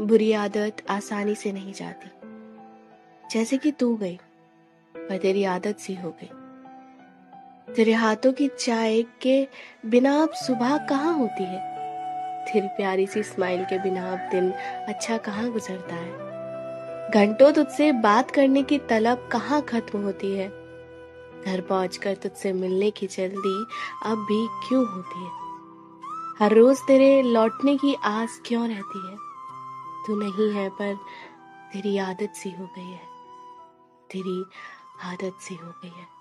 बुरी आदत आसानी से नहीं जाती। जैसे कि तू गई, पर तेरी आदत सी हो गई। तेरे हाथों की चाय के बिना अब सुबह कहाँ होती है? तेरी प्यारी सी स्माइल के बिना अब दिन अच्छा कहाँ गुजरता है? घंटों तुझसे बात करने की तलब कहाँ खत्म होती है? घर पहुंचकर तुझसे मिलने की जल्दी अब भी क्यों होती है? हर रोज तेरे लौटने की आस क्यों रहती है? तू नहीं है, पर तेरी आदत सी हो गई है। तेरी आदत सी हो गई है।